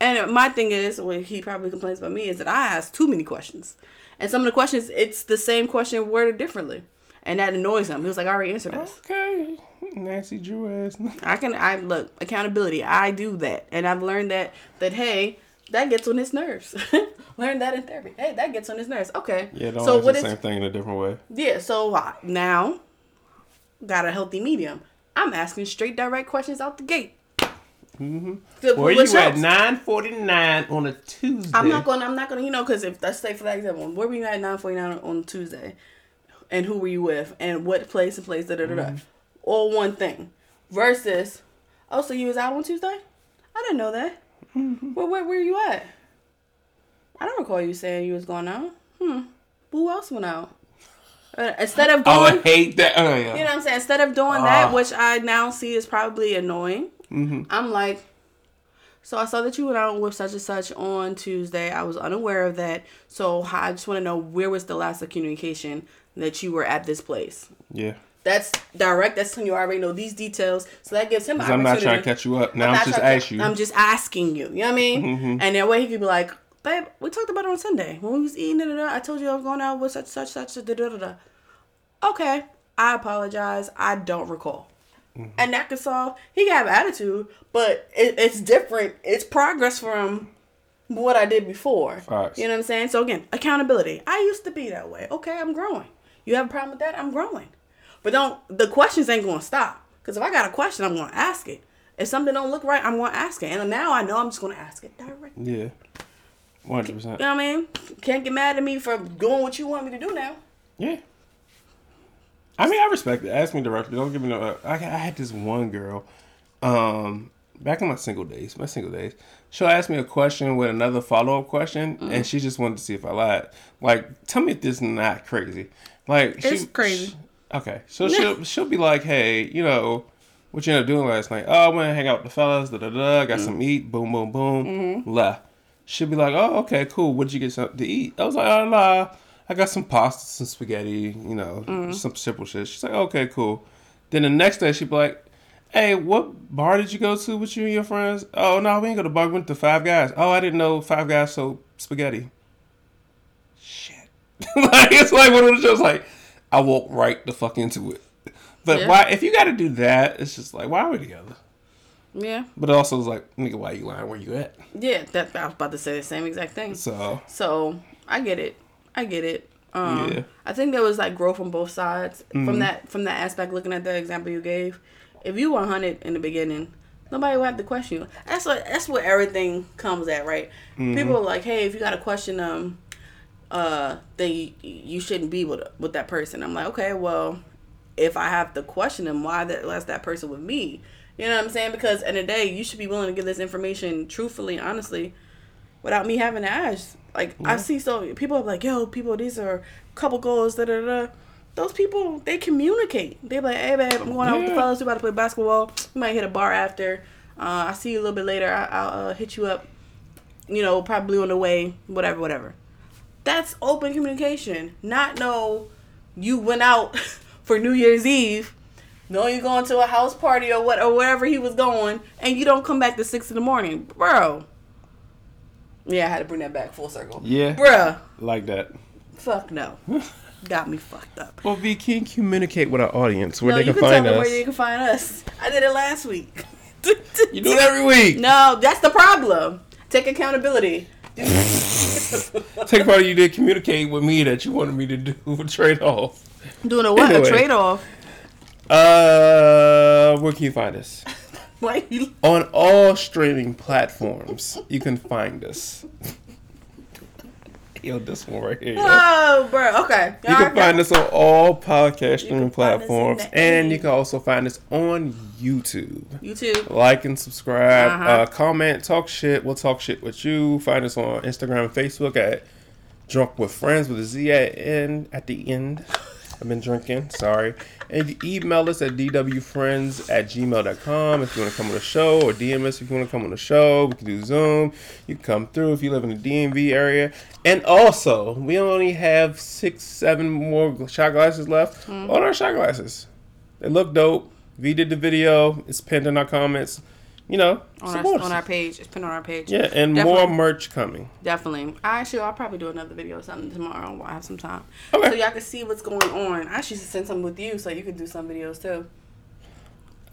And my thing is, what he probably complains about me is that I ask too many questions. And some of the questions, it's the same question worded differently. And that annoys him. He was like, I already answered this. Okay, Nancy Drew ass. I can, I look, accountability. I do that. And I've learned that, that, hey, that gets on his nerves. Learned that in therapy. Hey, that gets on his nerves. Okay. Yeah, don't so what the is, same thing in a different way. yeah, so uh, now, got a healthy medium. I'm asking straight, direct questions out the gate. Mm-hmm. Where you at? Nine forty nine on a Tuesday. I'm not going. I'm not going to. You know, because if let's say for that example, where were you at 9:49 on Tuesday, and who were you with, and what place and place, da da da da, all one thing, versus, oh, so you was out on Tuesday? I didn't know that. Where where where you at? I don't recall you saying you was going out. Hmm. Who else went out? Uh, instead of Oh, I going, hate that. Oh, yeah. you know what I'm saying? Instead of doing that, Ah. which I now see is probably annoying, I'm like, so I saw that you went out with such and such on Tuesday. I was unaware of that. So I just want to know where was the last of communication that you were at this place. yeah. That's direct. That's when you already know these details. So that gives him I'm not trying to catch you up. Now I'm, not just asking you. I'm just asking you. You know what I mean? And that way he could be like, babe, we talked about it on Sunday when we was eating. Da, da, da, I told you I was going out with such such such. Da, da, da, da. Okay, I apologize. I don't recall. Mm-hmm. And that could solve. He can have attitude, but it, it's different. It's progress from what I did before. Facts. You know what I'm saying? So again, accountability. I used to be that way. Okay, I'm growing. You have a problem with that? I'm growing. But don't the questions ain't gonna stop. Cause if I got a question, I'm gonna ask it. If something don't look right, I'm gonna ask it. And now I know I'm just gonna ask it directly. Yeah. One hundred percent. You know what I mean? Can't get mad at me for doing what you want me to do now. Yeah. I mean, I respect it. Ask me directly. Don't give me no. I, I had this one girl. Um, back in my single days, my single days, she'll ask me a question with another follow up question, Mm-hmm. and she just wanted to see if I lied. Like, tell me if this is not crazy. Like, It's she, crazy. sh- okay, so she'll she'll be like, hey, you know. What you end up doing last night? Oh, I went and hang out with the fellas. Da da da. Got Mm-hmm. some eat. Boom, boom, boom. La. She'll be like, "Oh, okay, cool. What did you get something to eat?" I was like, "Oh, nah. I got some pasta, some spaghetti. You know, Mm-hmm. some simple shit." She's like, "Okay, cool." Then the next day, she'd be like, "Hey, what bar did you go to with you and your friends?" "Oh, no, we ain't go to bar. We went to Five Guys." "Oh, I didn't know Five Guys sold spaghetti." Shit. like it's like one of those shows. Like I walk right the fuck into it. But Yeah. why? If you got to do that, it's just like why are we together? Yeah. But also, it's like nigga, why you lying? Where you at? Yeah. That I was about to say the same exact thing. So So I get it. I get it. Um, Yeah. I think there was like growth on both sides from that from that aspect. Looking at the example you gave, if you were hunted in the beginning, nobody would have to question you. That's what that's where everything comes at, right? People are like, hey, if you got to question them, uh, then you, you shouldn't be with with that person. I'm like, okay, well, if I have to question them, why that that's that person with me? You know what I'm saying? Because in the day, you should be willing to give this information truthfully, honestly, without me having to ask. Like I see so people are like, yo, people, these are couple goals, da da da. Those people, they communicate. They be like, hey babe, I'm going out with the Yeah. fellas. We about to play basketball. We might hit a bar after. Uh, I'll see you a little bit later. I, I'll uh, hit you up. You know, probably on the way. Whatever, whatever. That's open communication. Not no, you went out for New Year's Eve. No, you're going to a house party or what or wherever he was going, and you don't come back to six in the morning, bro. Yeah, I had to bring that back full circle. Yeah. bruh. like that. Fuck no. Got me fucked up. Well, V can communicate with our audience where no, they you can can find tell them us. where you can find us. I did it last week. You do it every week. No, that's the problem. Take accountability. Take part of you did communicate with me that you wanted me to do a trade off. Doing a what? Anyway. A trade off. Uh, where can you find us? Why you? On all streaming platforms, you can find us. Yo, this one right here. yo. Oh, bro. Okay. You can find us on all podcast streaming can find us in platforms, and you can also find us on YouTube. YouTube. Like and subscribe, Uh-huh. uh, comment, talk shit. We'll talk shit with you. Find us on Instagram and Facebook at Drunk with Friendz with a Z at end at the end. I've been drinking, sorry. And you email us at dwfriendz at gmail.com if you want to come on the show, or DM us if you want to come on the show. We can do Zoom. You can come through if you live in the DMV area. And also, we only have six, seven more shot glasses left Hmm. on our shot glasses. They look dope. V did the video. It's pinned in our comments. You know, On our, on our page. It's pinned on our page. Yeah, and Definitely. more merch coming. Definitely. I actually, I'll probably do another video or something tomorrow while I have some time. Okay. So y'all can see what's going on. I should send some with you so you can do some videos too.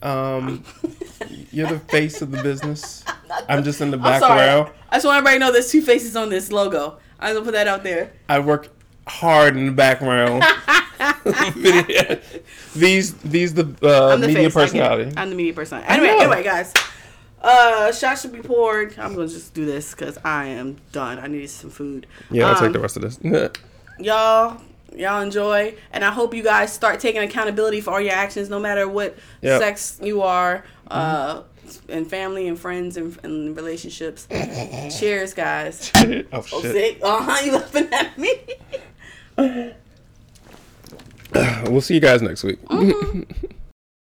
Um, you're the face of the business. I'm just in the background. I just want everybody to know there's two faces on this logo. I'm gonna put that out there. I work hard in the background. these these the uh, the media face. I get it. personality. I'm the media personality. Anyway, anyway, guys. Uh, shots should be poured. I'm gonna just do this because I am done. I need some food. Yeah, I'll Um, take the rest of this. y'all y'all enjoy and i hope you guys start taking accountability for all your actions no matter what Yep. sex you are uh and family and friends and, and relationships cheers guys oh oh shit. sick uh-huh you laughing at me We'll see you guys next week.